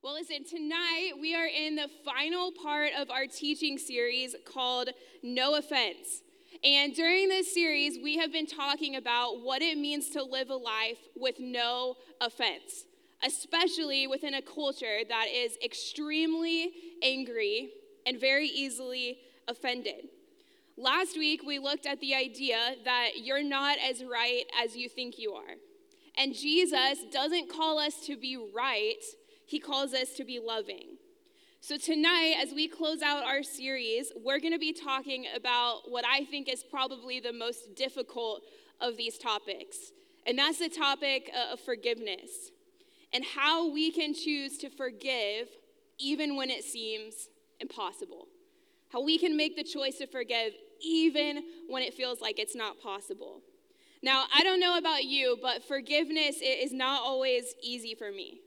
Well, listen, tonight we are in the final part of our teaching series called No Offense. And during this series, we have been talking about what it means to live a life with no offense, especially within a culture that is extremely angry and very easily offended. Last week, we looked at the idea that you're not as right as you think you are. And Jesus doesn't call us to be right, he calls us to be loving. So, tonight, as we close out our series, we're going to be talking about what I think is probably the most difficult of these topics, and that's the topic uh, of forgiveness and how we can choose to forgive even when it seems impossible. How we can make the choice to forgive even when it feels like it's not possible. Now, I don't know about you, but forgiveness is not always easy for me.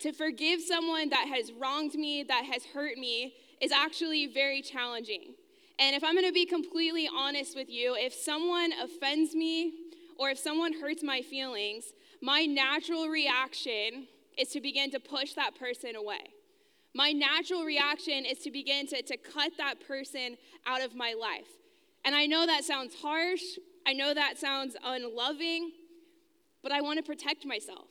To forgive someone that has wronged me, that has hurt me, is actually very challenging. And if I'm gonna be completely honest with you, if someone offends me or if someone hurts my feelings, my natural reaction is to begin to push that person away. My natural reaction is to begin to, to cut that person out of my life. And I know that sounds harsh, I know that sounds unloving, but I wanna protect myself.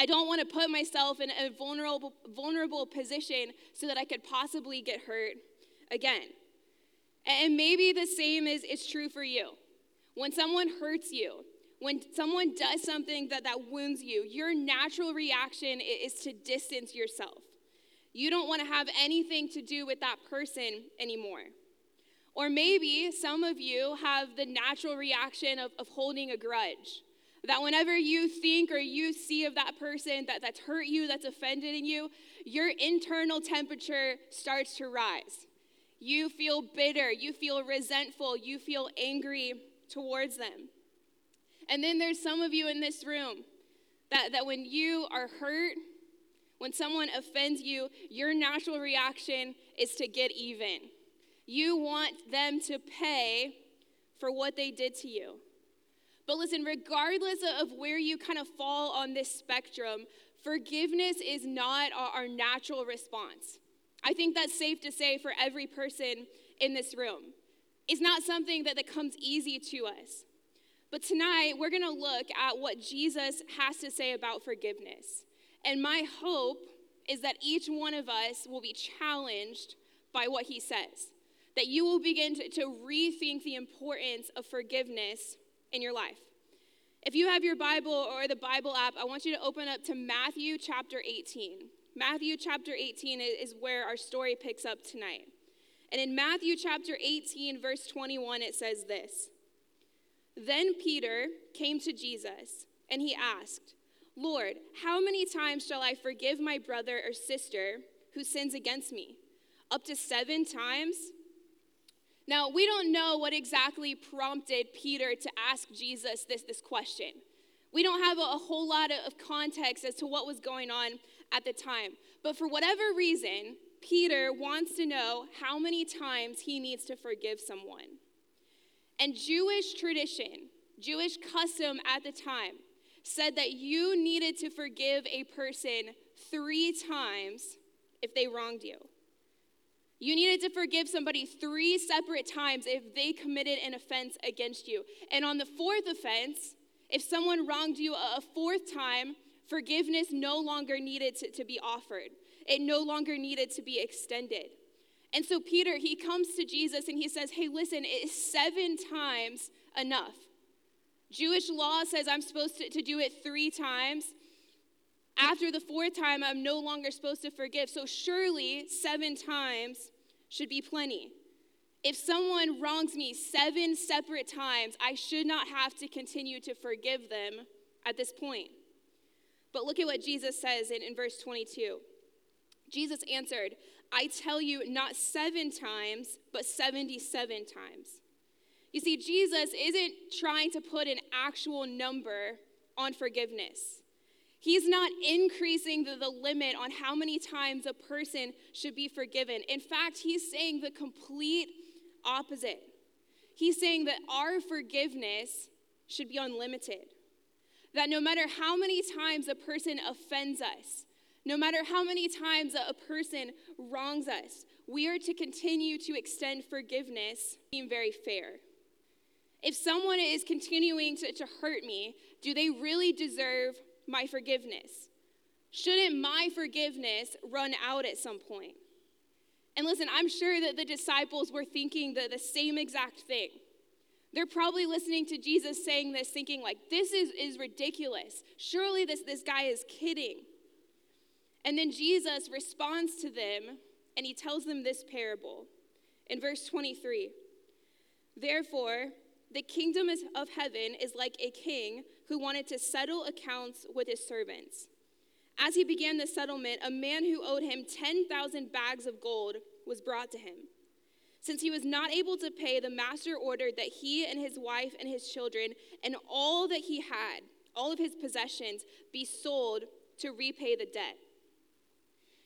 I don't want to put myself in a vulnerable, vulnerable position so that I could possibly get hurt again. And maybe the same is, is true for you. When someone hurts you, when someone does something that, that wounds you, your natural reaction is to distance yourself. You don't want to have anything to do with that person anymore. Or maybe some of you have the natural reaction of, of holding a grudge. That whenever you think or you see of that person that, that's hurt you, that's offended in you, your internal temperature starts to rise. You feel bitter, you feel resentful, you feel angry towards them. And then there's some of you in this room that, that when you are hurt, when someone offends you, your natural reaction is to get even. You want them to pay for what they did to you. But listen, regardless of where you kind of fall on this spectrum, forgiveness is not our natural response. I think that's safe to say for every person in this room. It's not something that, that comes easy to us. But tonight, we're going to look at what Jesus has to say about forgiveness. And my hope is that each one of us will be challenged by what he says, that you will begin to, to rethink the importance of forgiveness in your life. If you have your Bible or the Bible app, I want you to open up to Matthew chapter 18. Matthew chapter 18 is where our story picks up tonight. And in Matthew chapter 18, verse 21, it says this Then Peter came to Jesus and he asked, Lord, how many times shall I forgive my brother or sister who sins against me? Up to seven times? Now, we don't know what exactly prompted Peter to ask Jesus this, this question. We don't have a, a whole lot of context as to what was going on at the time. But for whatever reason, Peter wants to know how many times he needs to forgive someone. And Jewish tradition, Jewish custom at the time, said that you needed to forgive a person three times if they wronged you. You needed to forgive somebody three separate times if they committed an offense against you. And on the fourth offense, if someone wronged you a fourth time, forgiveness no longer needed to, to be offered, it no longer needed to be extended. And so Peter, he comes to Jesus and he says, Hey, listen, it's seven times enough? Jewish law says I'm supposed to, to do it three times. After the fourth time, I'm no longer supposed to forgive. So surely seven times should be plenty. If someone wrongs me seven separate times, I should not have to continue to forgive them at this point. But look at what Jesus says in, in verse 22. Jesus answered, I tell you, not seven times, but 77 times. You see, Jesus isn't trying to put an actual number on forgiveness. He's not increasing the, the limit on how many times a person should be forgiven. In fact, he's saying the complete opposite. He's saying that our forgiveness should be unlimited. That no matter how many times a person offends us, No matter how many times a person wrongs us, we are to continue to extend forgiveness, being very fair. If someone is continuing to, to hurt me, do they really deserve my forgiveness? Shouldn't my forgiveness run out at some point? And listen, I'm sure that the disciples were thinking the, the same exact thing. They're probably listening to Jesus saying this, thinking, like, this is, is ridiculous. Surely this, this guy is kidding. And then Jesus responds to them and he tells them this parable in verse 23. Therefore, the kingdom of heaven is like a king who wanted to settle accounts with his servants. As he began the settlement, a man who owed him 10,000 bags of gold was brought to him. Since he was not able to pay, the master ordered that he and his wife and his children and all that he had, all of his possessions, be sold to repay the debt.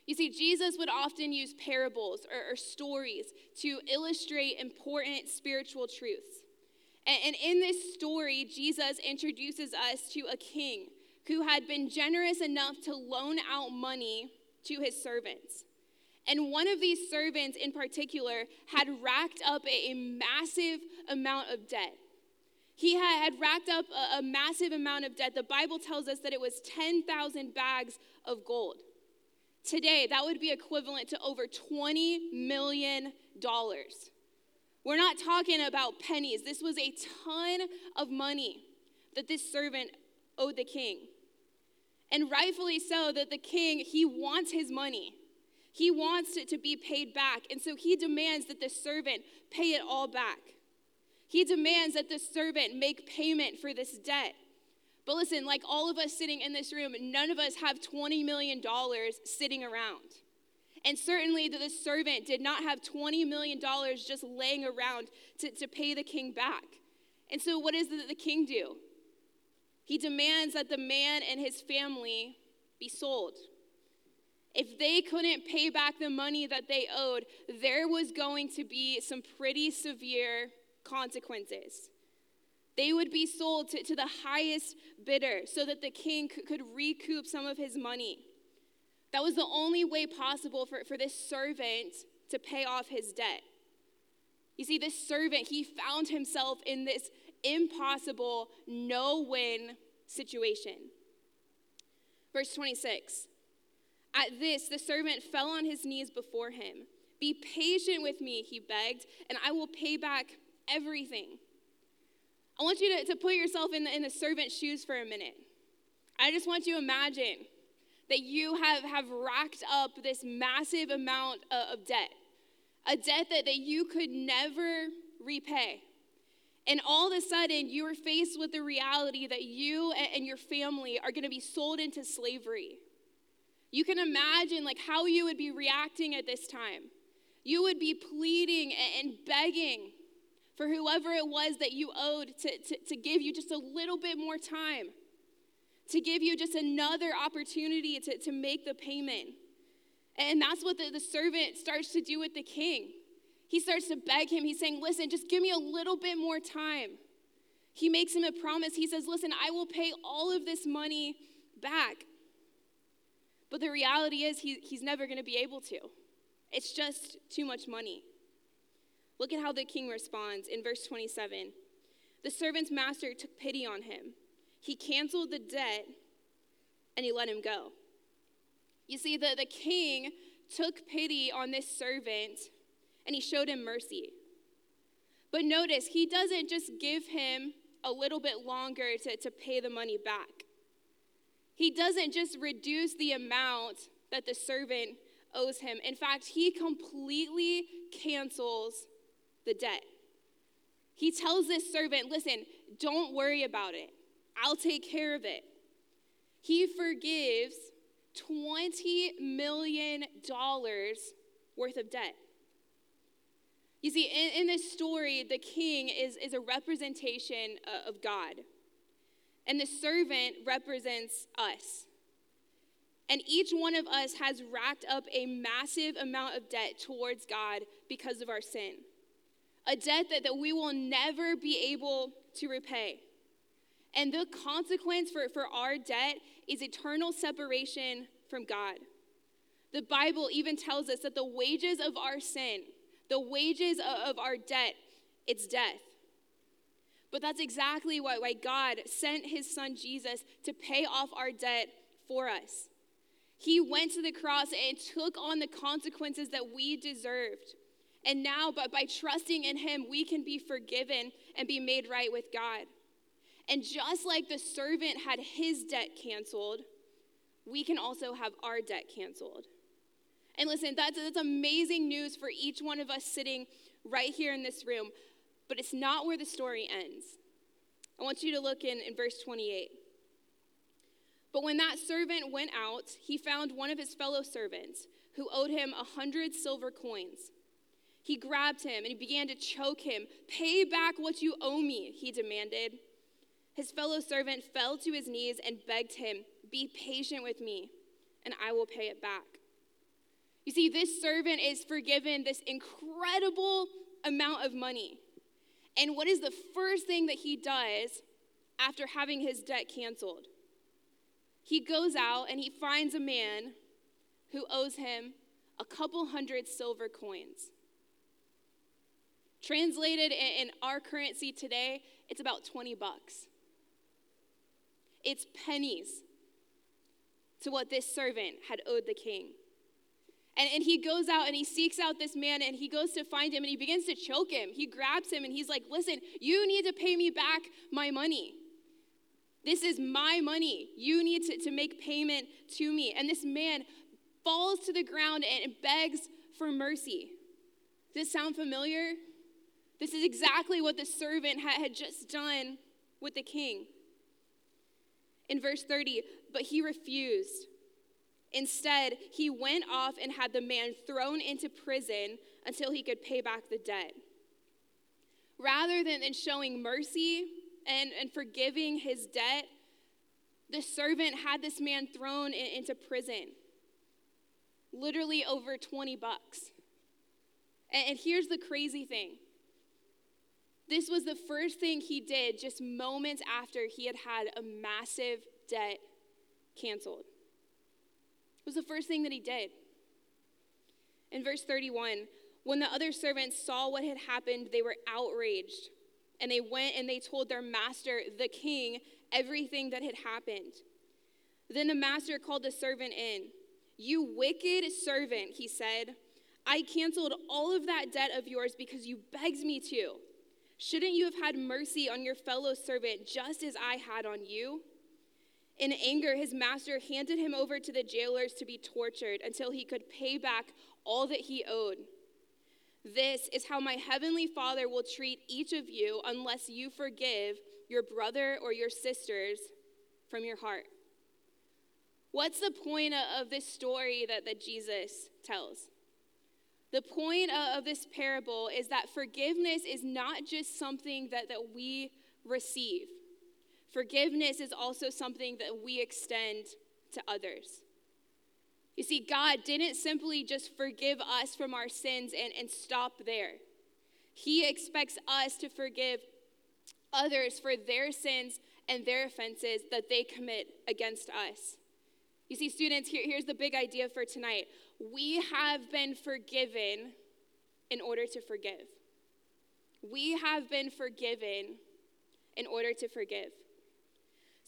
You see, Jesus would often use parables or, or stories to illustrate important spiritual truths. And, in this story, Jesus introduces us to a king who had been generous enough to loan out money to his servants. And one of these servants in particular had racked up a, massive amount of debt. He had, racked up a, a massive amount of debt. The Bible tells us that it was 10,000 bags of gold. Today, that would be equivalent to over $20 million. We're not talking about pennies. This was a ton of money that this servant owed the king. And rightfully so, that the king, he wants his money. He wants it to be paid back. And so he demands that the servant pay it all back. He demands that the servant make payment for this debt. But listen, like all of us sitting in this room, none of us have $20 million sitting around. And certainly the servant did not have $20 million just laying around to, to pay the king back. And so, what does the, the king do? He demands that the man and his family be sold. If they couldn't pay back the money that they owed, there was going to be some pretty severe consequences. They would be sold to, to the highest bidder so that the king could recoup some of his money. That was the only way possible for, for this servant to pay off his debt. You see, this servant, he found himself in this impossible, no win situation. Verse 26 At this, the servant fell on his knees before him. Be patient with me, he begged, and I will pay back everything. I want you to, to put yourself in the, in the servant's shoes for a minute. I just want you to imagine that you have, have racked up this massive amount of debt, a debt that, that you could never repay. And all of a sudden, you are faced with the reality that you and your family are going to be sold into slavery. You can imagine like how you would be reacting at this time. You would be pleading and begging for whoever it was that you owed to, to, to give you just a little bit more time, to give you just another opportunity to, to make the payment. And that's what the, the servant starts to do with the king. He starts to beg him. He's saying, Listen, just give me a little bit more time. He makes him a promise. He says, Listen, I will pay all of this money back. But the reality is, he, he's never going to be able to. It's just too much money. Look at how the king responds in verse 27. The servant's master took pity on him. He canceled the debt and he let him go. You see, the, the king took pity on this servant and he showed him mercy. But notice, he doesn't just give him a little bit longer to, to pay the money back. He doesn't just reduce the amount that the servant owes him. In fact, he completely cancels the debt. He tells this servant, listen, don't worry about it. I'll take care of it. He forgives $20 million worth of debt. You see, in, in, this story, the king is, is a representation of God, and the servant represents us. And each one of us has racked up a massive amount of debt towards God because of our sin a debt that, that we will never be able to repay. And the consequence for, for our debt is eternal separation from God. The Bible even tells us that the wages of our sin, the wages of our debt, it's death. But that's exactly why, why God sent his son Jesus to pay off our debt for us. He went to the cross and took on the consequences that we deserved. And now, but by trusting in him, we can be forgiven and be made right with God. And just like the servant had his debt canceled, we can also have our debt canceled. And listen, that's, that's amazing news for each one of us sitting right here in this room. But it's not where the story ends. I want you to look in, in verse 28. But when that servant went out, he found one of his fellow servants who owed him a hundred silver coins. He grabbed him and he began to choke him. Pay back what you owe me, he demanded. His fellow servant fell to his knees and begged him, Be patient with me, and I will pay it back. You see, this servant is forgiven this incredible amount of money. And what is the first thing that he does after having his debt canceled? He goes out and he finds a man who owes him a couple hundred silver coins. Translated in our currency today, it's about 20 bucks. It's pennies to what this servant had owed the king. And, and he goes out and he seeks out this man and he goes to find him and he begins to choke him. He grabs him and he's like, Listen, you need to pay me back my money. This is my money. You need to, to make payment to me. And this man falls to the ground and begs for mercy. Does this sound familiar? This is exactly what the servant had just done with the king. In verse 30, but he refused. Instead, he went off and had the man thrown into prison until he could pay back the debt. Rather than, showing mercy and, and forgiving his debt, the servant had this man thrown in, into prison. Literally over 20 bucks. And, and here's the crazy thing this was the first thing he did just moments after he had had a massive debt canceled. It was the first thing that he did. In verse 31, when the other servants saw what had happened, they were outraged. And they went and they told their master, the king, everything that had happened. Then the master called the servant in. You wicked servant, he said. I canceled all of that debt of yours because you begged me to. Shouldn't you have had mercy on your fellow servant just as I had on you? In anger, his master handed him over to the jailers to be tortured until he could pay back all that he owed. This is how my heavenly Father will treat each of you unless you forgive your brother or your sisters from your heart. What's the point of this story that, that Jesus tells? The point of this parable is that forgiveness is not just something that, that we receive. Forgiveness is also something that we extend to others. You see, God didn't simply just forgive us from our sins and, and stop there. He expects us to forgive others for their sins and their offenses that they commit against us. You see, students, here, here's the big idea for tonight. We have been forgiven in order to forgive. We have been forgiven in order to forgive.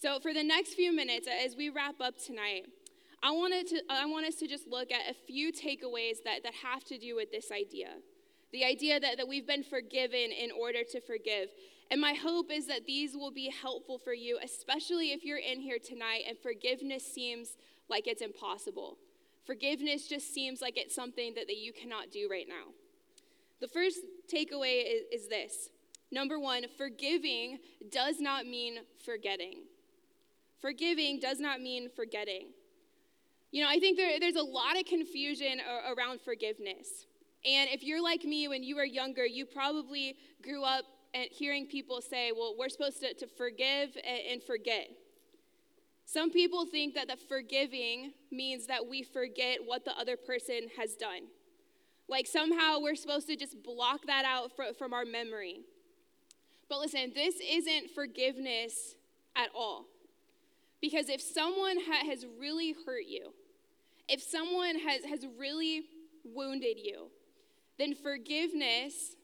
So, for the next few minutes, as we wrap up tonight, I, wanted to, I want us to just look at a few takeaways that, that have to do with this idea. The idea that, that we've been forgiven in order to forgive. And my hope is that these will be helpful for you, especially if you're in here tonight and forgiveness seems like it's impossible. Forgiveness just seems like it's something that, that you cannot do right now. The first takeaway is, is this number one, forgiving does not mean forgetting. Forgiving does not mean forgetting. You know, I think there, there's a lot of confusion around forgiveness. And if you're like me when you were younger, you probably grew up hearing people say, well, we're supposed to, to forgive and forget. Some people think that the forgiving means that we forget what the other person has done. Like somehow we're supposed to just block that out from our memory. But listen, this isn't forgiveness at all. Because if someone ha- has really hurt you, if someone has, has really wounded you, then forgiveness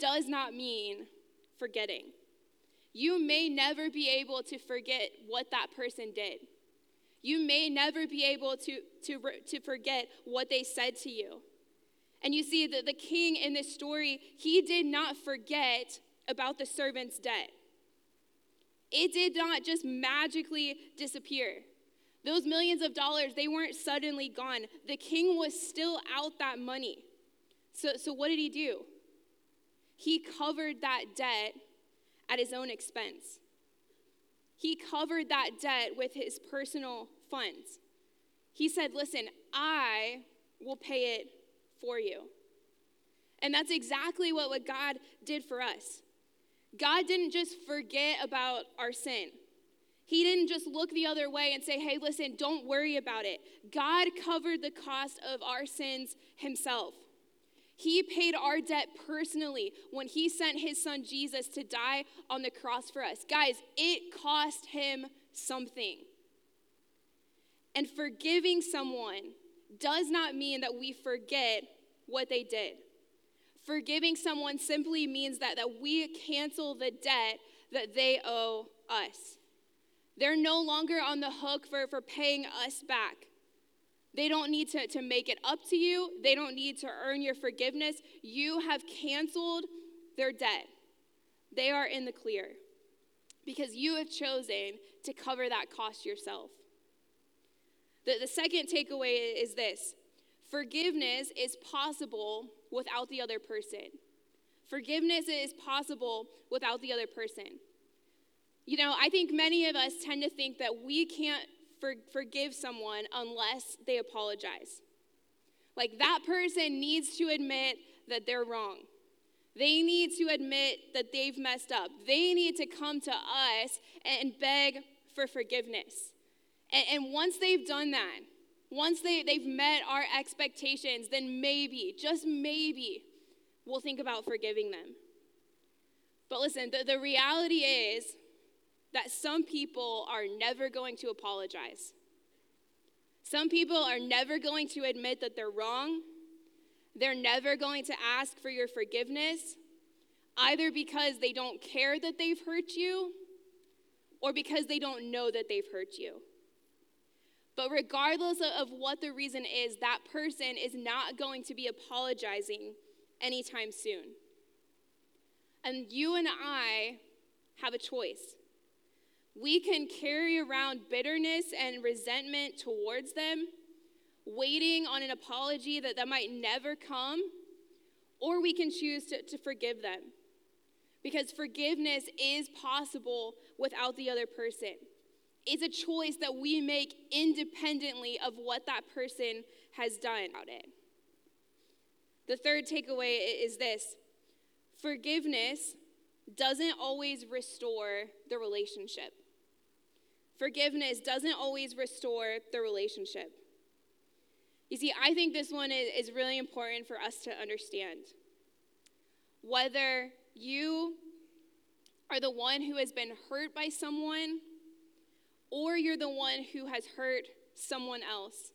does not mean forgetting. You may never be able to forget what that person did. You may never be able to, to, to forget what they said to you. And you see that the king in this story, he did not forget about the servant's debt. It did not just magically disappear. Those millions of dollars, they weren't suddenly gone. The king was still out that money. So, so what did he do? He covered that debt at his own expense. He covered that debt with his personal funds. He said, Listen, I will pay it for you. And that's exactly what, what God did for us. God didn't just forget about our sin. He didn't just look the other way and say, hey, listen, don't worry about it. God covered the cost of our sins himself. He paid our debt personally when he sent his son Jesus to die on the cross for us. Guys, it cost him something. And forgiving someone does not mean that we forget what they did. Forgiving someone simply means that, that we cancel the debt that they owe us. They're no longer on the hook for, for paying us back. They don't need to, to make it up to you. They don't need to earn your forgiveness. You have canceled their debt. They are in the clear because you have chosen to cover that cost yourself. The, the second takeaway is this forgiveness is possible without the other person. Forgiveness is possible without the other person. You know, I think many of us tend to think that we can't for, forgive someone unless they apologize. Like that person needs to admit that they're wrong. They need to admit that they've messed up. They need to come to us and beg for forgiveness. And, and once they've done that, once they, they've met our expectations, then maybe, just maybe, we'll think about forgiving them. But listen, the, the reality is that some people are never going to apologize. Some people are never going to admit that they're wrong. They're never going to ask for your forgiveness, either because they don't care that they've hurt you or because they don't know that they've hurt you. But regardless of what the reason is, that person is not going to be apologizing anytime soon. And you and I have a choice. We can carry around bitterness and resentment towards them, waiting on an apology that, that might never come, or we can choose to, to forgive them. Because forgiveness is possible without the other person. It's a choice that we make independently of what that person has done about it. The third takeaway is this forgiveness doesn't always restore the relationship. Forgiveness doesn't always restore the relationship. You see, I think this one is, really important for us to understand. Whether you are the one who has been hurt by someone or you're the one who has hurt someone else,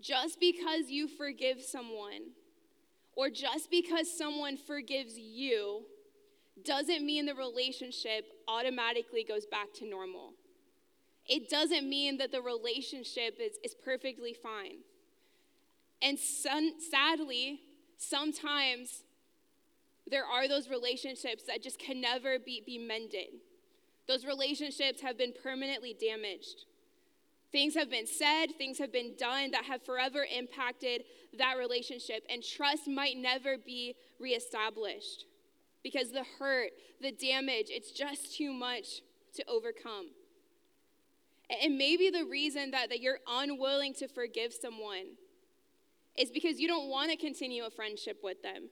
just because you forgive someone or just because someone forgives you doesn't mean the relationship automatically goes back to normal it doesn't mean that the relationship is, is perfectly fine. And sadly, sometimes there are those relationships that just can never be, be mended. Those relationships have been permanently damaged. Things have been said, things have been done that have forever impacted that relationship, and trust might never be reestablished because the hurt, the damage, it's just too much to overcome. And maybe the reason that, that you're unwilling to forgive someone is because you don't want to continue a friendship with them.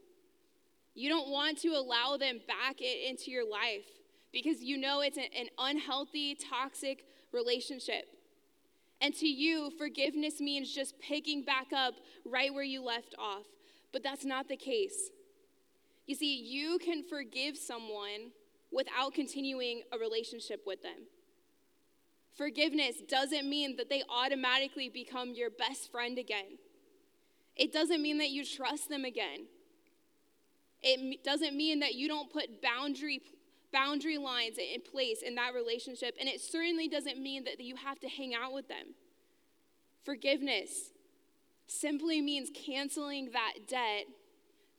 You don't want to allow them back into your life because you know it's an unhealthy, toxic relationship. And to you, forgiveness means just picking back up right where you left off. But that's not the case. You see, you can forgive someone without continuing a relationship with them. Forgiveness doesn't mean that they automatically become your best friend again. It doesn't mean that you trust them again. It doesn't mean that you don't put boundary boundary lines in place in that relationship, and it certainly doesn't mean that you have to hang out with them. Forgiveness simply means canceling that debt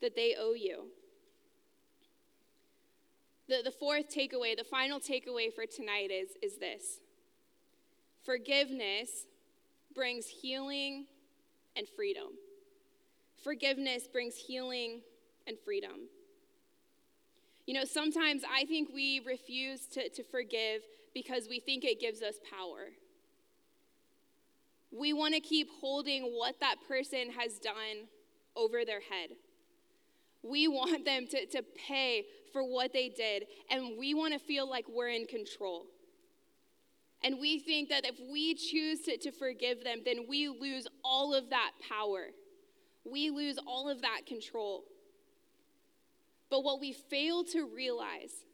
that they owe you. The, the fourth takeaway, the final takeaway for tonight is, is this forgiveness brings healing and freedom. Forgiveness brings healing and freedom. You know, sometimes I think we refuse to, to forgive because we think it gives us power. We want to keep holding what that person has done over their head. We want them to, to pay for what they did, and we want to feel like we're in control. And we think that if we choose to, to forgive them, then we lose all of that power. We lose all of that control. But what we fail to realize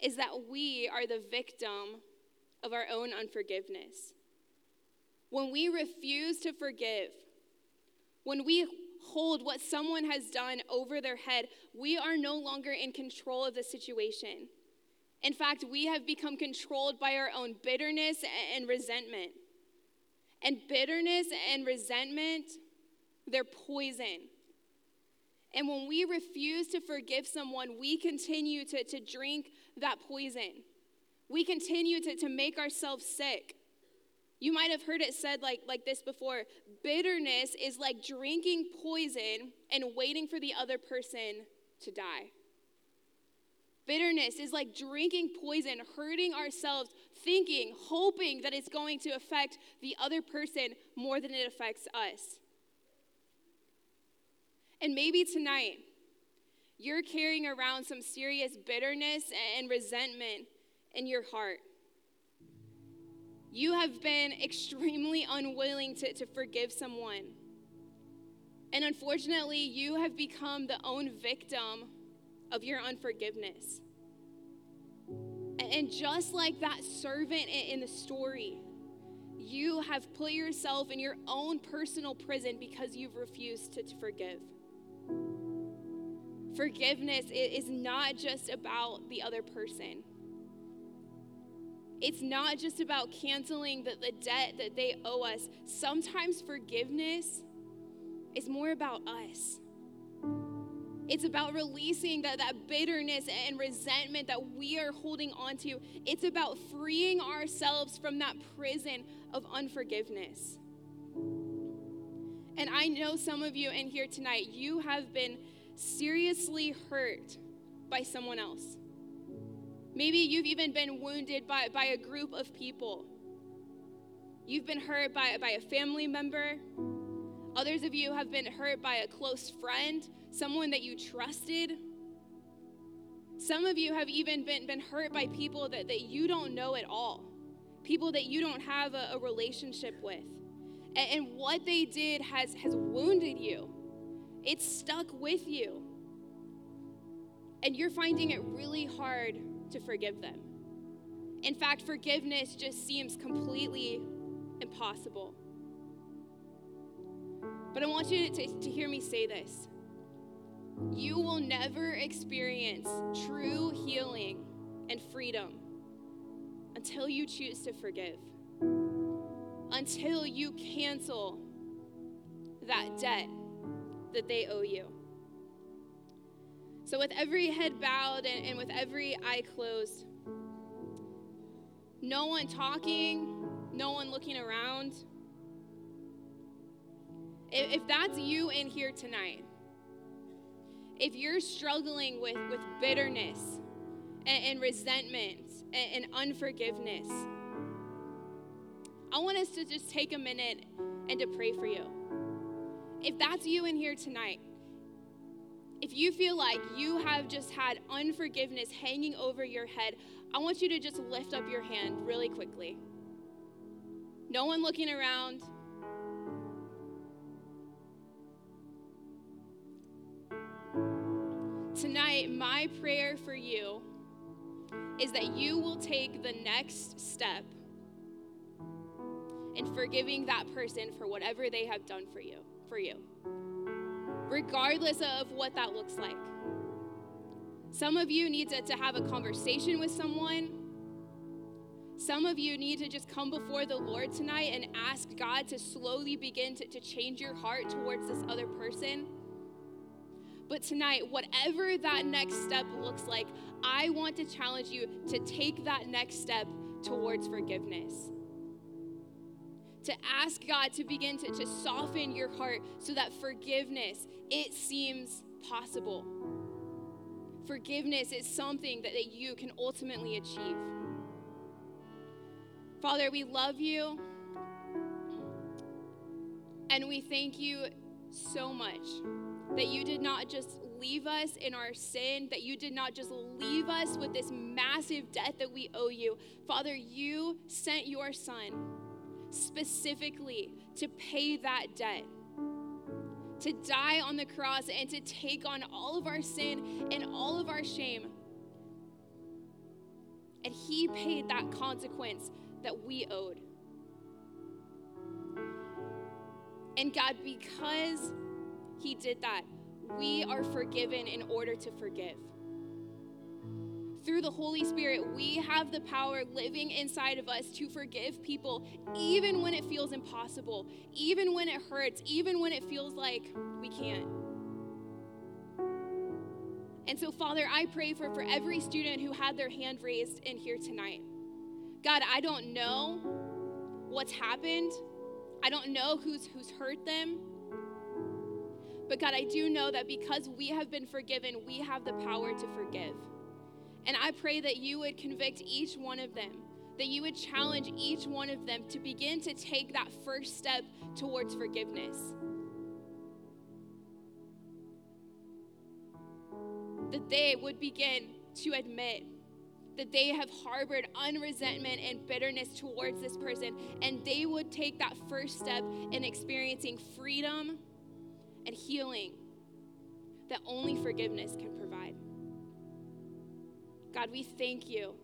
is that we are the victim of our own unforgiveness. When we refuse to forgive, when we hold what someone has done over their head, we are no longer in control of the situation. In fact, we have become controlled by our own bitterness and resentment. And bitterness and resentment, they're poison. And when we refuse to forgive someone, we continue to, to drink that poison. We continue to, to make ourselves sick. You might have heard it said like, like this before bitterness is like drinking poison and waiting for the other person to die. Bitterness is like drinking poison, hurting ourselves, thinking, hoping that it's going to affect the other person more than it affects us. And maybe tonight, you're carrying around some serious bitterness and resentment in your heart. You have been extremely unwilling to, to forgive someone. And unfortunately, you have become the own victim of your unforgiveness. And just like that servant in the story, you have put yourself in your own personal prison because you've refused to, forgive. Forgiveness is not just about the other person. It's not just about canceling the, the debt that they owe us. Sometimes forgiveness is more about us. It's about releasing that, that bitterness and resentment that we are holding on to. It's about freeing ourselves from that prison of unforgiveness. And I know some of you in here tonight, you have been seriously hurt by someone else. Maybe you've even been wounded by, by a group of people. You've been hurt by, by a family member. Others of you have been hurt by a close friend, someone that you trusted. Some of you have even been, been hurt by people that, that you don't know at all, people that you don't have a, a relationship with. And, and what they did has, has wounded you, it's stuck with you. And you're finding it really hard to forgive them. In fact, forgiveness just seems completely impossible. But I want you to, to, hear me say this. You will never experience true healing and freedom until you choose to forgive until you cancel that debt that they owe you. So, with every head bowed and, and with every eye closed, no one talking, no one looking around. If, if that's you in here tonight, if you're struggling with, with bitterness and, and resentment and, and unforgiveness, I want us to just take a minute and to pray for you. If that's you in here tonight, if you feel like you have just had unforgiveness hanging over your head, I want you to just lift up your hand really quickly. No one looking around. My prayer for you is that you will take the next step in forgiving that person for whatever they have done for you, for you. Regardless of what that looks like. Some of you need to, to have a conversation with someone. Some of you need to just come before the Lord tonight and ask God to slowly begin to, to change your heart towards this other person. But tonight, whatever that next step looks like, I want to challenge you to take that next step towards forgiveness. To ask God to begin to, to soften your heart so that forgiveness, it seems possible. Forgiveness is something that, that you can ultimately achieve. Father, we love you. And we thank you so much that you did not just leave us in our sin, that you did not just leave us with this massive debt that we owe you. Father, you sent your son specifically to pay that debt, to die on the cross and to take on all of our sin and all of our shame. And he paid that consequence that we owed. And God, because he did that, we are forgiven in order to forgive. Through the Holy Spirit, we have the power living inside of us to forgive people, even when it feels impossible, even when it hurts, even when it feels like we can't. And so, Father, I pray for, for every student who had their hand raised in here tonight. God, I don't know what's happened. I don't know who's who's hurt them. But God, I do know that because we have been forgiven, we have the power to forgive. And I pray that you would convict each one of them, that you would challenge each one of them to begin to take that first step towards forgiveness. That they would begin to admit that they have harbored unresentment and bitterness towards this person, and they would take that first step in experiencing freedom and healing that only forgiveness can provide. God, we thank you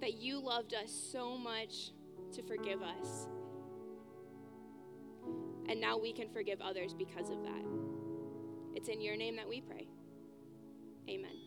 that you loved us so much to forgive us. And now we can forgive others because of that. It's in your name that we pray. Amen.